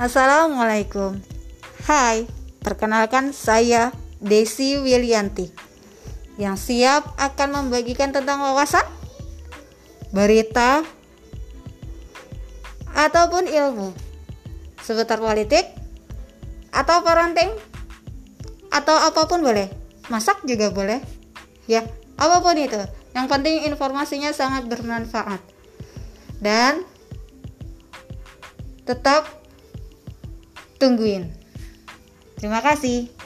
Assalamualaikum. Hai, perkenalkan saya Desi Wilianti yang siap akan membagikan tentang wawasan, berita, ataupun ilmu seputar politik atau parenting atau apa pun boleh. Masak juga boleh. Ya, apa pun itu. Yang penting informasinya sangat bermanfaat. Dan tetap tungguin. Terima kasih.